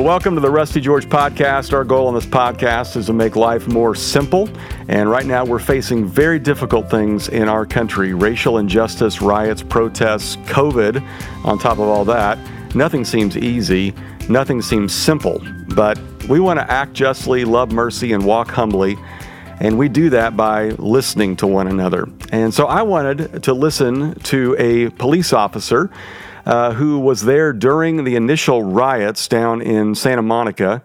Well, welcome to the Rusty George podcast. Our goal on this podcast is to make life more simple. And right now, we're facing very difficult things in our country racial injustice, riots, protests, COVID. On top of all that, nothing seems easy, nothing seems simple. But we want to act justly, love mercy, and walk humbly. And we do that by listening to one another. And so I wanted to listen to a police officer uh, who was there during the initial riots down in Santa Monica.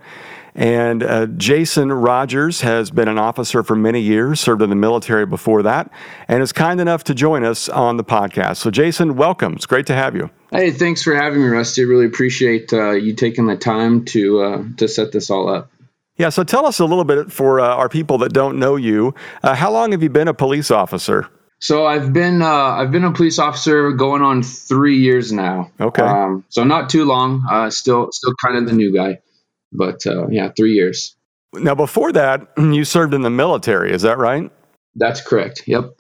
And uh, Jason Rogers has been an officer for many years, served in the military before that, and is kind enough to join us on the podcast. So, Jason, welcome. It's great to have you. Hey, thanks for having me, Rusty. Really appreciate uh, you taking the time to uh, to set this all up. Yeah, so tell us a little bit for uh, our people that don't know you. Uh, how long have you been a police officer? So I've been uh, I've been a police officer going on three years now. Okay. Um, so not too long. Uh, still still kind of the new guy, but uh, yeah, three years. Now before that, you served in the military. Is that right? That's correct. Yep.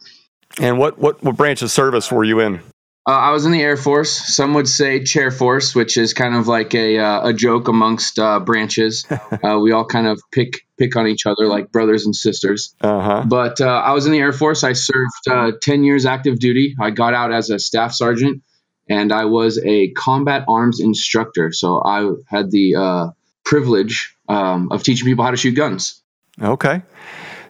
And what what what branch of service were you in? Uh, I was in the Air Force. Some would say Chair Force, which is kind of like a uh, a joke amongst uh, branches. Uh, we all kind of pick pick on each other like brothers and sisters. Uh-huh. But uh, I was in the Air Force. I served uh, ten years active duty. I got out as a staff sergeant, and I was a combat arms instructor. So I had the privilege um, of teaching people how to shoot guns. Okay.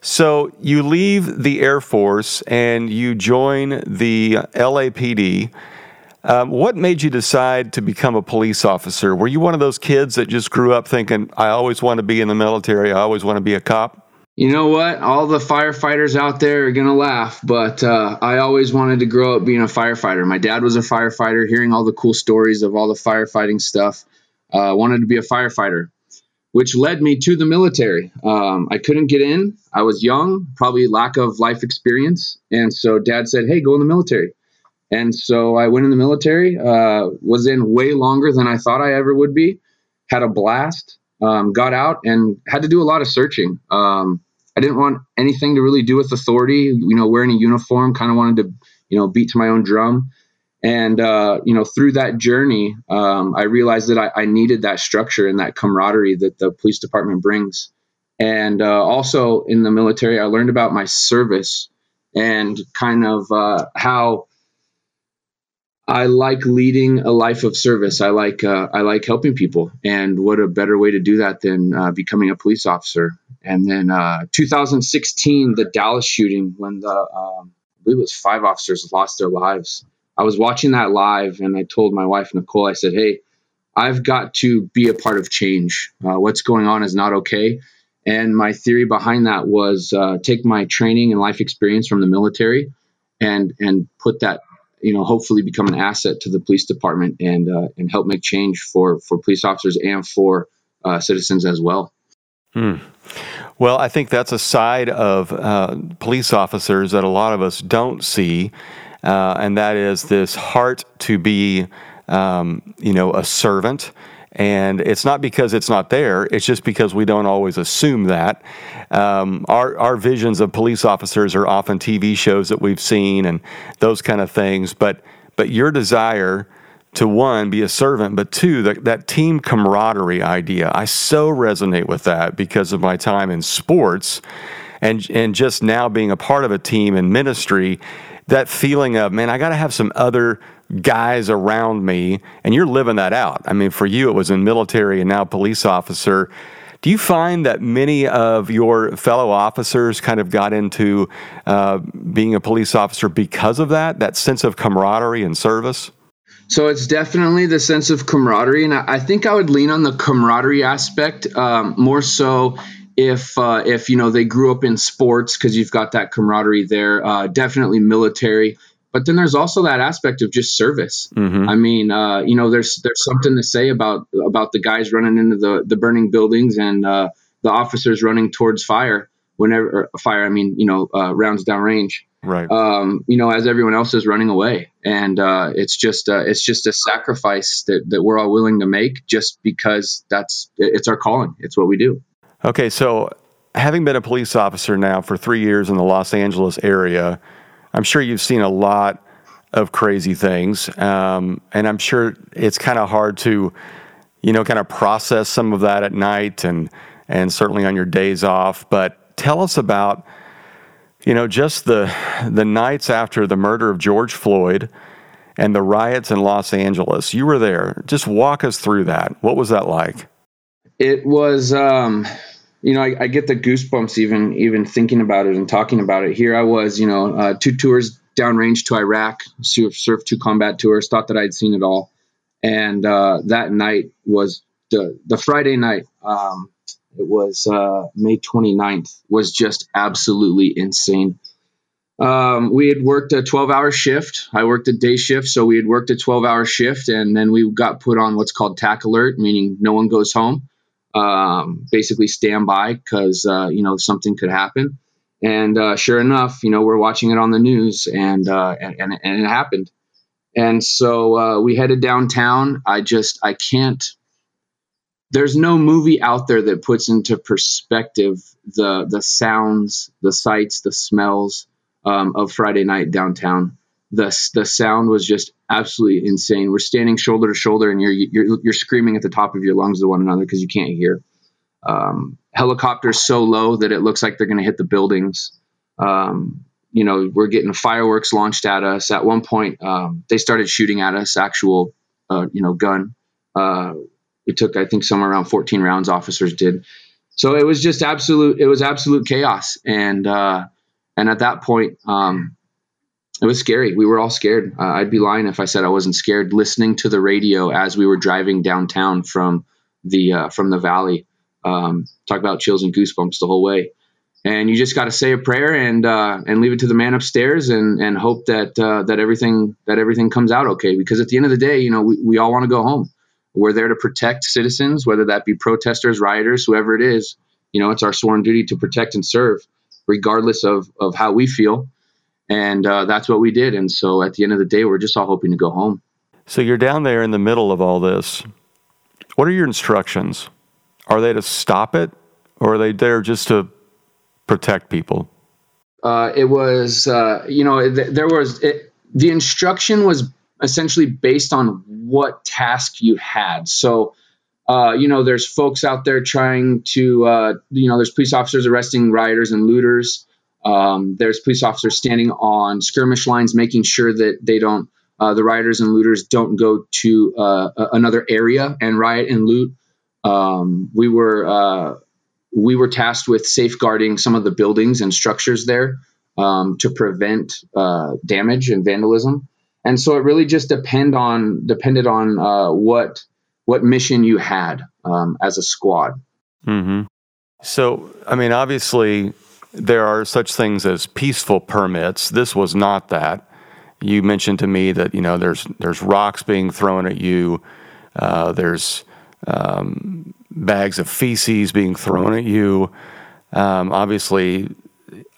So you leave the Air Force and you join the LAPD. Um, what made you decide to become a police officer? Were you one of those kids that just grew up thinking, I always want to be in the military, I always want to be a cop? You know what? All the firefighters out there are going to laugh, but uh, I always wanted to grow up being a firefighter. My dad was a firefighter, hearing all the cool stories of all the firefighting stuff. Uh, wanted to be a firefighter which led me to the military. Um, I couldn't get in. I was young, probably lack of life experience. And so dad said, Hey, go in the military. And so I went in the military, uh, was in way longer than I thought I ever would be, had a blast, um, got out and had to do a lot of searching. Um, I didn't want anything to really do with authority, you know, wearing a uniform, kind of wanted to, you know, beat to my own drum. And uh, you know, through that journey, um, I realized that I, I, needed that structure and that camaraderie that the police department brings. And uh, also in the military, I learned about my service and kind of uh, how I like leading a life of service. I like uh, I like helping people, and what a better way to do that than uh, becoming a police officer. And then uh, 2016, the Dallas shooting, when the um, I believe it was five officers lost their lives I was watching that live and I told my wife, Nicole, I said, Hey, I've got to be a part of change. Uh, what's going on is not okay. And my theory behind that was uh, take my training and life experience from the military and and put that, you know, hopefully become an asset to the police department and uh, and help make change for for police officers and for uh, citizens as well. Hmm. Well, I think that's a side of uh, police officers that a lot of us don't see uh, and that is this heart to be, um, you know, a servant. And it's not because it's not there, it's just because we don't always assume that. Um, our, our visions of police officers are often TV shows that we've seen and those kind of things. But, but your desire to one, be a servant, but two, that, that team camaraderie idea, I so resonate with that because of my time in sports and, and just now being a part of a team in ministry that feeling of, man, I got to have some other guys around me, and you're living that out. I mean, for you, it was in military and now police officer. Do you find that many of your fellow officers kind of got into uh, being a police officer because of that, that sense of camaraderie and service? So it's definitely the sense of camaraderie, and I, think I would lean on the camaraderie aspect um, more so if uh, if you know they grew up in sports because you've got that camaraderie there. Uh, definitely military, but then there's also that aspect of just service. Mm-hmm. I mean, uh, you know, there's there's something to say about about the guys running into the the burning buildings and uh, the officers running towards fire whenever fire. I mean, you know, uh, rounds down range. Right. Um, you know, as everyone else is running away, and uh, it's just it's just a sacrifice that that we're all willing to make just because that's it's our calling. It's what we do. Okay, so having been a police officer now for three years in the Los Angeles area, I'm sure you've seen a lot of crazy things, um, and I'm sure it's kind of hard to, you know, kind of process some of that at night and and certainly on your days off. But tell us about, you know, just the the nights after the murder of George Floyd and the riots in Los Angeles. You were there. Just walk us through that. What was that like? It was, um, you know, I, I, get the goosebumps even even thinking about it and talking about it. Here I was, you know, uh, two tours downrange to Iraq, served two combat tours, thought that I'd seen it all, and uh, that night was the the Friday night. Um, it was uh, May 29th. Was just absolutely insane. Um, we had worked a 12 hour shift. I worked a day shift, so we had worked a 12 hour shift, and then we got put on what's called tac alert, meaning no one goes home. Um, basically, stand by because uh, you know something could happen. And uh, sure enough, you know we're watching it on the news, and uh, and, and it happened. And so uh, we headed downtown. I just I can't. There's no movie out there that puts into perspective the the sounds, the sights, the smells um, of Friday night downtown. The the sound was just absolutely insane. We're standing shoulder to shoulder, and you're you're you're screaming at the top of your lungs to one another because you can't hear. Um, helicopters so low that it looks like they're going to hit the buildings. Um, you know, we're getting fireworks launched at us. At one point, um, they started shooting at us, actual, uh, you know, gun. Uh, we took, I think, somewhere around 14 rounds. Officers did. So it was just absolute. It was absolute chaos, and uh, and at that point, um, it was scary. We were all scared. Uh, I'd be lying if I said I wasn't scared. Listening to the radio as we were driving downtown from the uh, from the valley, um, talk about chills and goosebumps the whole way. And you just got to say a prayer and uh, and leave it to the man upstairs and and hope that uh, that everything that everything comes out okay. Because at the end of the day, you know, we, we all want to go home. We're there to protect citizens, whether that be protesters, rioters, whoever it is. You know, it's our sworn duty to protect and serve regardless of of how we feel. And uh, that's what we did. And so at the end of the day, we're just all hoping to go home. So you're down there in the middle of all this. What are your instructions? Are they to stop it, or are they there just to protect people? Uh, it was, uh, you know, th- there was it, the instruction was essentially based on what task you had. So uh, you know, there's folks out there trying to, uh, you know, there's police officers arresting rioters and looters. Um, there's police officers standing on skirmish lines, making sure that they don't, uh, the rioters and looters don't go to uh, another area and riot and loot. Um, we were uh, we were tasked with safeguarding some of the buildings and structures there um, to prevent damage and vandalism. And so it really just depend on depended on what what mission you had um, as a squad. Mm-hmm. So, I mean, obviously, there are such things as peaceful permits. This was not that. You mentioned to me that you know there's there's rocks being thrown at you. Uh, there's um, bags of feces being thrown at you. Um, obviously,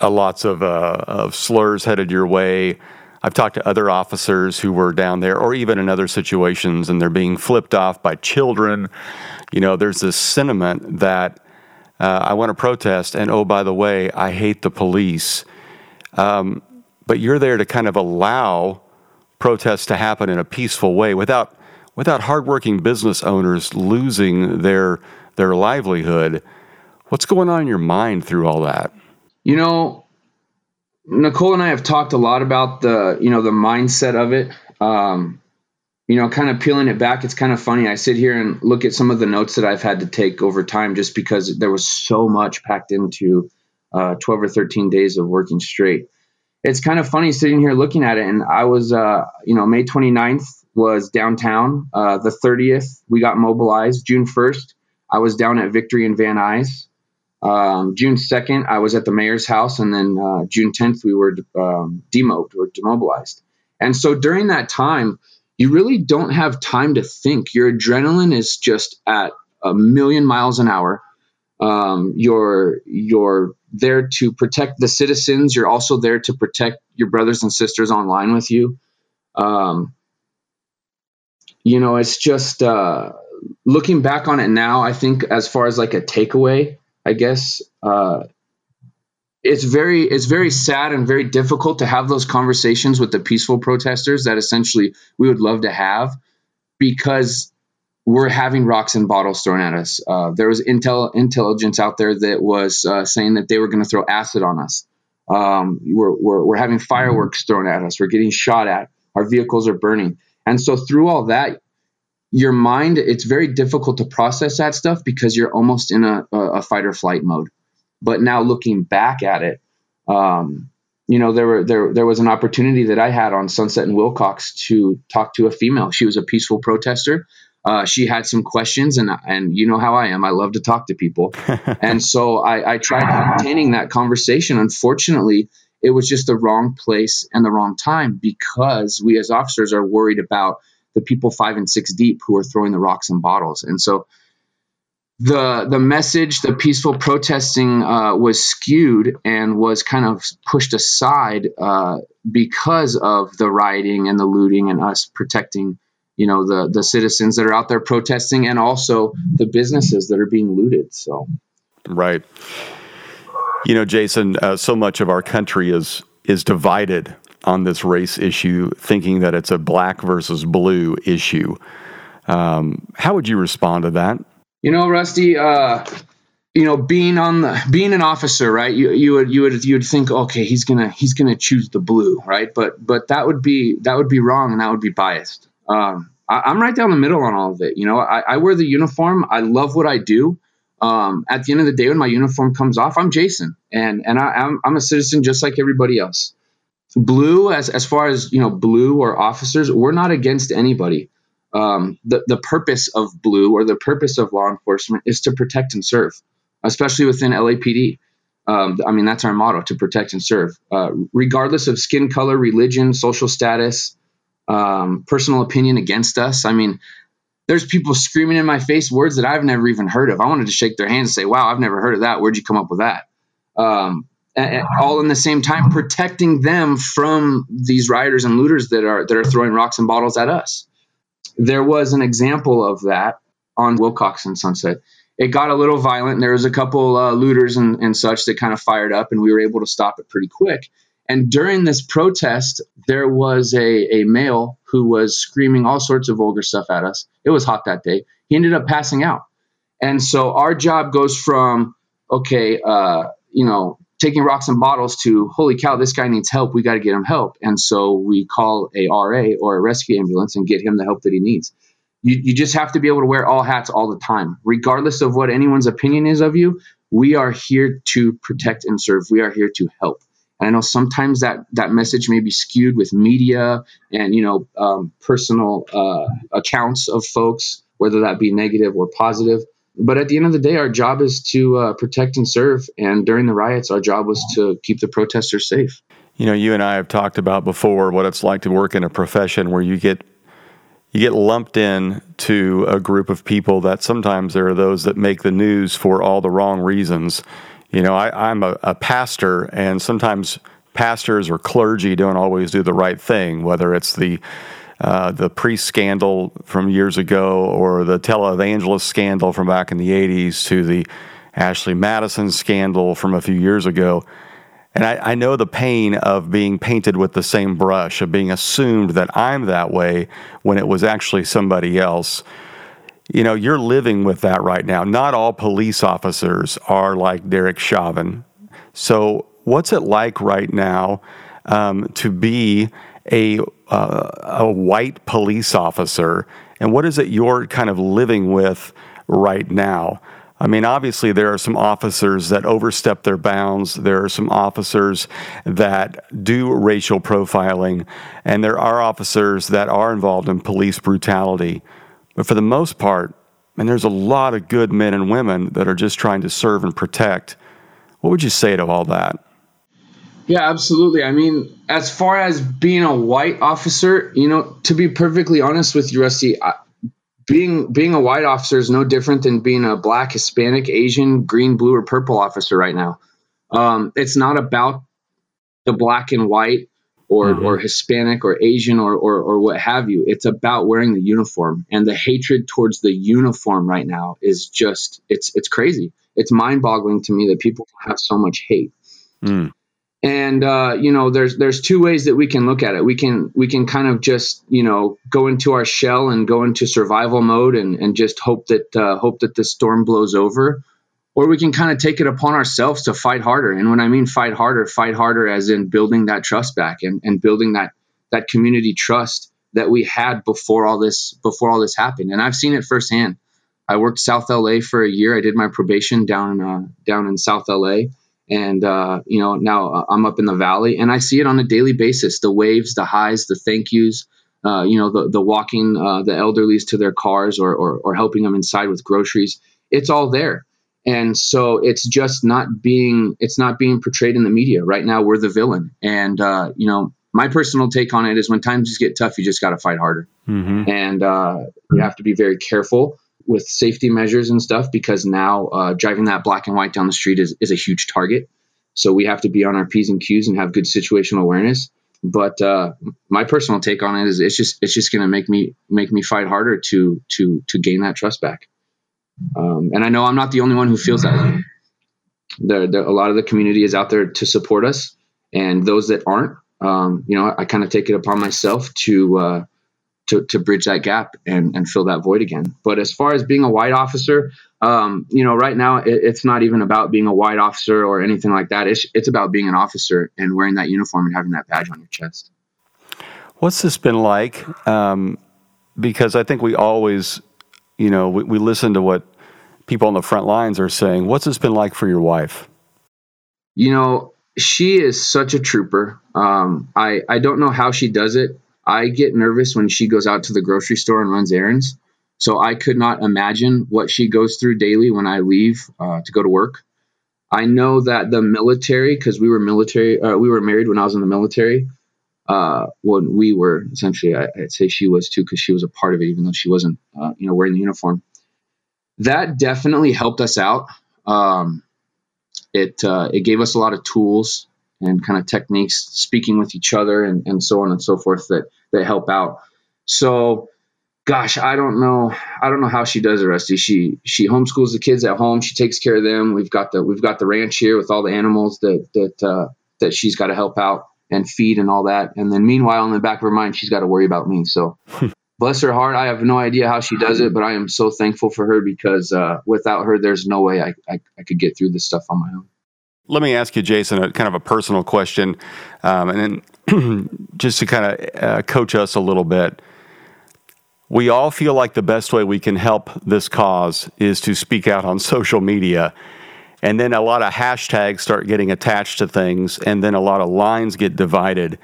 uh, lots of uh, of slurs headed your way. I've talked to other officers who were down there, or even in other situations, and they're being flipped off by children. You know, there's this sentiment that uh, I want to protest, and oh, by the way, I hate the police. Um, but you're there to kind of allow protests to happen in a peaceful way without without hardworking business owners losing their their livelihood. What's going on in your mind through all that? You know, Nicole and I have talked a lot about the you know the mindset of it. Um, you know, kind of peeling it back, it's kind of funny. I sit here and look at some of the notes that I've had to take over time, just because there was so much packed into uh, 12 or 13 days of working straight. It's kind of funny sitting here looking at it, and I was, uh, you know, May 29th was downtown. Uh, the 30th we got mobilized. June 1st, I was down at Victory in Van Nuys. Um, June 2nd, I was at the mayor's house, and then uh, June 10th, we were um, or demobilized. And so during that time, you really don't have time to think. Your adrenaline is just at a million miles an hour. Um, you're you're there to protect the citizens. You're also there to protect your brothers and sisters online with you. Um, you know, it's just uh, looking back on it now. I think as far as like a takeaway, I guess uh, it's very it's very sad and very difficult to have those conversations with the peaceful protesters that essentially we would love to have because we're having rocks and bottles thrown at us. Uh, there was intel intelligence out there that was uh, saying that they were going to throw acid on us. Um, we're, we're, we're having fireworks thrown at us. We're getting shot at. Our vehicles are burning. And so through all that, your mind, it's very difficult to process that stuff because you're almost in a, a fight or flight mode. But now looking back at it, um, you know, there were there there was an opportunity that I had on Sunset and Wilcox to talk to a female. She was a peaceful protester. Uh, she had some questions, and and you know how I am. I love to talk to people, and so I, I tried maintaining that conversation. Unfortunately, it was just the wrong place and the wrong time because we as officers are worried about the people five and six deep who are throwing the rocks and bottles, and so the the message, the peaceful protesting uh, was skewed and was kind of pushed aside uh, because of the rioting and the looting and us protecting, you know, the the citizens that are out there protesting and also the businesses that are being looted. So, right. You know, Jason, uh, so much of our country is is divided on this race issue, thinking that it's a black versus blue issue. Um, how would you respond to that? You know, Rusty, uh, you know, being on the being an officer, right? You you would you would you would think, okay, he's gonna he's gonna choose the blue, right? But but that would be that would be wrong and that would be biased. Um, I, am right down the middle on all of it. You know, I, I wear the uniform. I love what I do. Um, at the end of the day, when my uniform comes off, I'm Jason, and and I, I'm I'm a citizen just like everybody else. Blue, as as far as you know, blue or officers, we're not against anybody um, the, the purpose of blue or the purpose of law enforcement is to protect and serve, especially within LAPD. Um, I mean, that's our motto to protect and serve, uh, regardless of skin color, religion, social status, um, personal opinion against us. I mean, there's people screaming in my face words that I've never even heard of. I wanted to shake their hands and say, wow, I've never heard of that. Where'd you come up with that? Um, all in the same time protecting them from these rioters and looters that are that are throwing rocks and bottles at us there was an example of that on Wilcox and Sunset. It got a little violent. There was a couple uh, looters and, and such that kind of fired up, and we were able to stop it pretty quick. And during this protest, there was a, a male who was screaming all sorts of vulgar stuff at us. It was hot that day. He ended up passing out. And so our job goes from, okay, uh, you know, taking rocks and bottles to holy cow this guy needs help. We got to get him help. And so we call a ra or a rescue ambulance and get him the help that he needs. You, you just have to be able to wear all hats all the time. Regardless of what anyone's opinion is of you we are here to protect and serve. We are here to help. And i know sometimes that that message may be skewed with media and you know um, personal uh, accounts of folks whether that be negative or positive but at the end of the day, our job is to uh, protect and serve. And during the riots, our job was to keep the protesters safe. You know, you and I have talked about before what it's like to work in a profession where you get you get lumped in to a group of people that sometimes there are those that make the news for all the wrong reasons. You know, I, am a, a pastor, and sometimes pastors or clergy don't always do the right thing, whether it's the uh, the priest scandal from years ago or the televangelist scandal from back in the 80s to the Ashley Madison scandal from a few years ago. And I, I, know the pain of being painted with the same brush, of being assumed that I'm that way when it was actually somebody else. You know, you're living with that right now. Not all police officers are like Derek Chauvin. So, what's it like right now um, to be a uh, a white police officer, and what is it you're kind of living with right now? I mean, obviously, there are some officers that overstep their bounds. There are some officers that do racial profiling, and there are officers that are involved in police brutality. But for the most part, and there's a lot of good men and women that are just trying to serve and protect. What would you say to all that? Yeah, absolutely. I mean, as far as being a white officer, you know, to be perfectly honest with you, Rusty, I, being being a white officer is no different than being a black, Hispanic, Asian, green, blue, or purple officer right now. Um, it's not about the black and white or mm-hmm. or Hispanic or Asian or, or or what have you. It's about wearing the uniform, and the hatred towards the uniform right now is just it's it's crazy. It's mind boggling to me that people have so much hate. Mm and uh, you know there's there's two ways that we can look at it. We can we can kind of just you know go into our shell and go into survival mode and, and just hope that uh, hope that the storm blows over. Or we can kind of take it upon ourselves to fight harder. And when i mean fight harder fight harder as in building that trust back and, and building that that community trust that we had before all this before all this happened. And i've seen it firsthand. I worked south la for a year. I did my probation down uh, down in south la and uh, you know now uh, I'm up in the valley, and I see it on a daily basis. The waves, the highs, the thank yous. Uh, you know, the the walking uh, the elderlies to their cars or, or or helping them inside with groceries. It's all there, and so it's just not being it's not being portrayed in the media right now. We're the villain, and uh, you know. My personal take on it is when times just get tough, you just got to fight harder, mm-hmm. and uh, you have to be very careful with safety measures and stuff because now uh, driving that black and white down the street is, is a huge target. So we have to be on our P's and Q's and have good situational awareness. But uh, my personal take on it is it's just it's just going to make me make me fight harder to to to gain that trust back. Um, and I know I'm not the only one who feels that. There, a lot of the community is out there to support us, and those that aren't, um, you know, I, I kind of take it upon myself to uh, to, to bridge that gap and, and fill that void again. But as far as being a white officer, um, you know, right now it, it's not even about being a white officer or anything like that. It's, it's about being an officer and wearing that uniform and having that badge on your chest. What's this been like? Um, because I think we always, you know, we, we listen to what people on the front lines are saying. What's this been like for your wife? You know, she is such a trooper. Um, I, I don't know how she does it. I get nervous when she goes out to the grocery store and runs errands. So I could not imagine what she goes through daily when I leave uh, to go to work. I know that the military, because we were military, uh, we were married when I was in the military. Uh, when we were essentially, I, would say she was too, because she was a part of it, even though she wasn't, uh, you know, wearing the uniform. That definitely helped us out. Um, it uh, it gave us a lot of tools and kind of techniques, speaking with each other, and, and so on and so forth that that help out. So, gosh, I don't know. I don't know how she does it, Rusty. She she homeschools the kids at home. She takes care of them. We've got the we've got the ranch here with all the animals that that uh, that she's got to help out and feed and all that. And then meanwhile, in the back of her mind, she's got to worry about me. So. bless her heart. I have no idea how she does it, but I am so thankful for her because uh, without her, there's no way I, I, I could get through this stuff on my own. Let me ask you, Jason, a kind of a personal question, um, and then just to kind of uh, coach us a little bit. We all feel like the best way we can help this cause is to speak out on social media. And then a lot of hashtags start getting attached to things, and then a lot of lines get divided,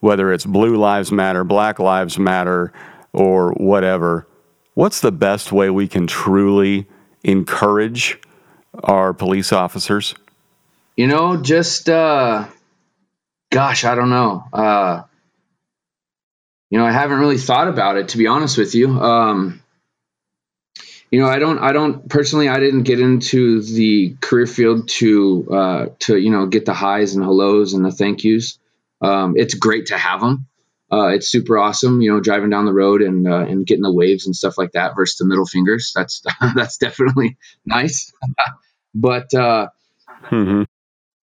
whether it's Blue Lives Matter, Black Lives Matter, or whatever. What's the best way we can truly encourage our police officers? You know, just uh gosh, I don't know. Uh you know, I haven't really thought about it to be honest with you. Um you know, I don't I don't personally I didn't get into the career field to uh to, you know, get the highs and hellos and the thank yous. Um it's great to have them. Uh, it's super awesome, you know, driving down the road and uh, and getting the waves and stuff like that versus the middle fingers. That's that's definitely nice. but uh, mm-hmm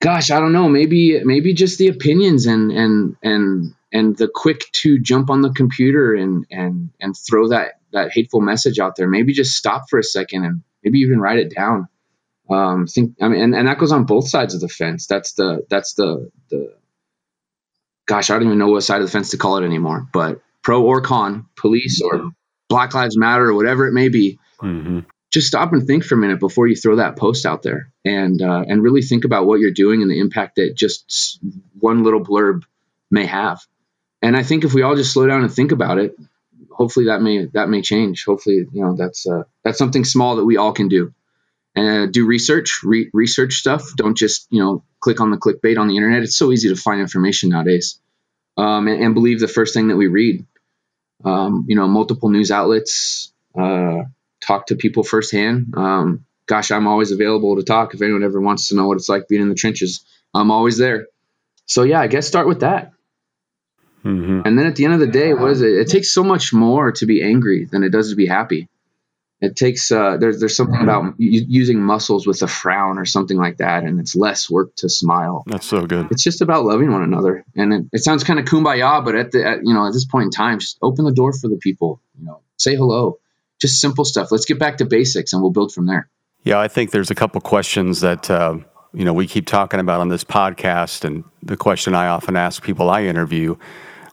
gosh, I don't know, maybe maybe just the opinions and and and and the quick to jump on the computer and and and throw that that hateful message out there. Maybe just stop for a second and maybe even write it down. Um, think I mean, and, and that goes on both sides of the fence. That's the that's the the gosh, I don't even know what side of the fence to call it anymore. But pro or con, police or Black Lives Matter or whatever it may be. Mm-hmm just stop and think for a minute before you throw that post out there and uh, and really think about what you're doing and the impact that just one little blurb may have. And i think if we all just slow down and think about it hopefully that may that may change. Hopefully you know that's uh, that's something small that we all can do. And uh, do research re- research stuff. Don't just you know click on the clickbait on the internet. It's so easy to find information nowadays. Um, and, and, believe the first thing that we read. Um, you know multiple news outlets uh, talk to people firsthand. Um, gosh, I'm always available to talk if anyone ever wants to know what it's like being in the trenches. I'm always there. So yeah, I guess start with that. Mm-hmm. And then at the end of the day, what is it? It takes so much more to be angry than it does to be happy. it takes uh, there's there's something about using muscles with a frown or something like that, and it's less work to smile. That's so good. It's just about loving one another, and it, it sounds kind of kumbaya, but at the at, you know at this point in time, just open the door for the people. You know, say hello, just simple stuff. Let's get back to basics, and we'll build from there. Yeah, I think there's a couple questions that uh, you know we keep talking about on this podcast, and the question I often ask people I interview,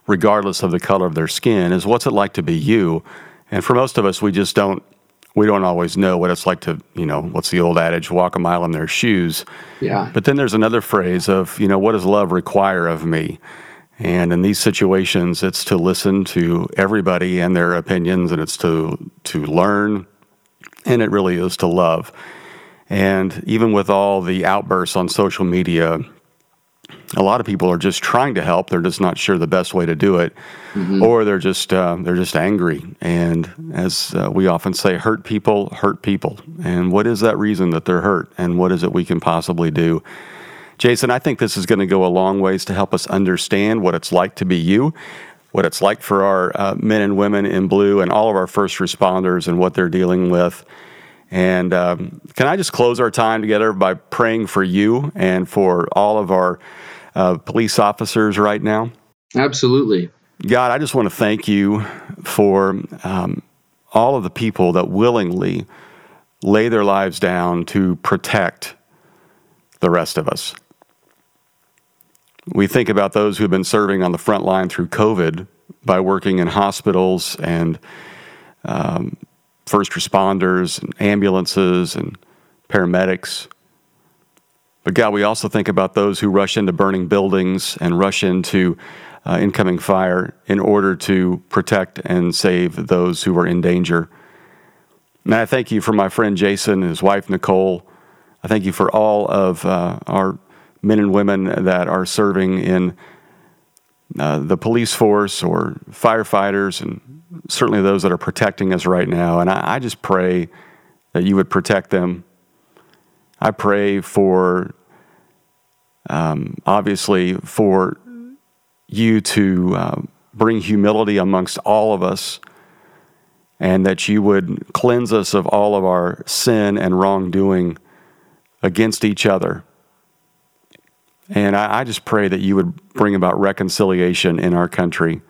regardless of the color of their skin, is what's it like to be you? And for most of us, we just don't we don't always know what it's like to, you know, what's the old adage, walk a mile in their shoes. Yeah. But then there's another phrase of, you know, what does love require of me? And in these situations, it's to listen to everybody and their opinions, and it's to to learn, and it really is to love. And even with all the outbursts on social media, a lot of people are just trying to help. They're just not sure the best way to do it, mm-hmm. or they're just uh, they're just angry. And as uh, we often say, hurt people hurt people. And what is that reason that they're hurt? And what is it we can possibly do? Jason, I think this is going to go a long ways to help us understand what it's like to be you, what it's like for our uh, men and women in blue, and all of our first responders and what they're dealing with. And um, can I just close our time together by praying for you and for all of our uh, police officers right now? Absolutely. God, I just want to thank you for um, all of the people that willingly lay their lives down to protect the rest of us. We think about those who've been serving on the front line through COVID by working in hospitals and um, first responders and ambulances and paramedics. But God, we also think about those who rush into burning buildings and rush into uh, incoming fire in order to protect and save those who are in danger. And I thank you for my friend Jason and his wife Nicole. I thank you for all of uh, our men and women that are serving in uh, the police force or firefighters, and certainly those that are protecting us right now. And I, I just pray that you would protect them. I pray for um, obviously, for you to uh, bring humility amongst all of us, and that you would cleanse us of all of our sin and wrongdoing against each other. And I, I just pray that you would bring about reconciliation in our country.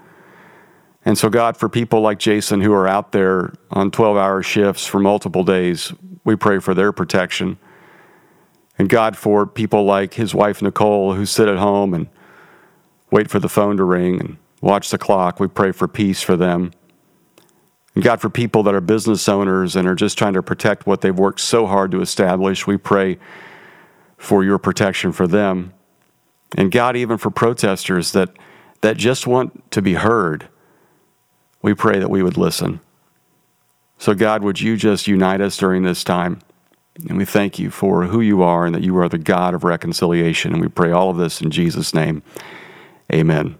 And so, God, for people like Jason who are out there on 12 hour shifts for multiple days, we pray for their protection. And God, for people like his wife, Nicole, who sit at home and wait for the phone to ring and watch the clock, we pray for peace for them. And God, for people that are business owners and are just trying to protect what they've worked so hard to establish, we pray for your protection for them. And God, even for protesters that, that just want to be heard, we pray that we would listen. So, God, would you just unite us during this time? And we thank you for who you are and that you are the God of reconciliation. And we pray all of this in Jesus' name. Amen.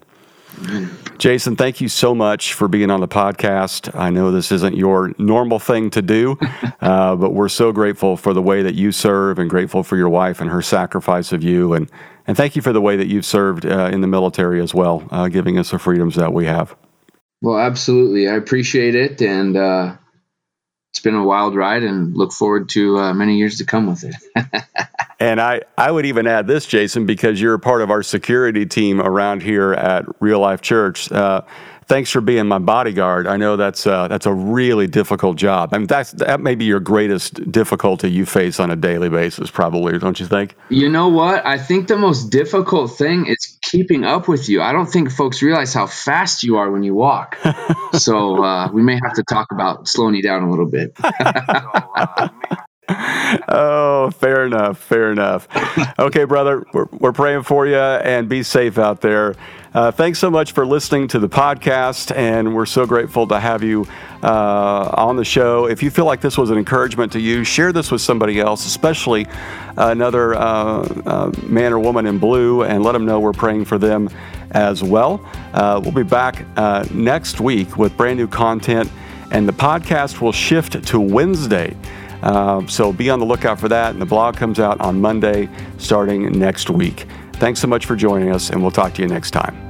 Amen. Jason, thank you so much for being on the podcast. I know this isn't your normal thing to do, uh, but we're so grateful for the way that you serve and grateful for your wife and her sacrifice of you. And, and thank you for the way that you've served uh, in the military as well, uh, giving us the freedoms that we have. Well, absolutely. I appreciate it. And, uh, it's been a wild ride and look forward to uh, many years to come with it. and I, I would even add this, Jason, because you're a part of our security team around here at Real Life Church. Uh, thanks for being my bodyguard. I know that's uh, that's a really difficult job. I mean, that's that may be your greatest difficulty you face on a daily basis, probably, don't you think? You know what? I think the most difficult thing is keeping up with you. I don't think folks realize how fast you are when you walk. so uh, we may have to talk about slowing you down a little bit. oh, fair enough. Fair enough. Okay, brother, we're, we're praying for you and be safe out there. Uh, thanks so much for listening to the podcast, and we're so grateful to have you uh, on the show. If you feel like this was an encouragement to you, share this with somebody else, especially another uh, uh man or woman in blue, and let them know we're praying for them as well. Uh, we'll be back uh, next week with brand new content, and the podcast will shift to Wednesday. Uh, so be on the lookout for that. And the blog comes out on Monday starting next week. Thanks so much for joining us, and we'll talk to you next time.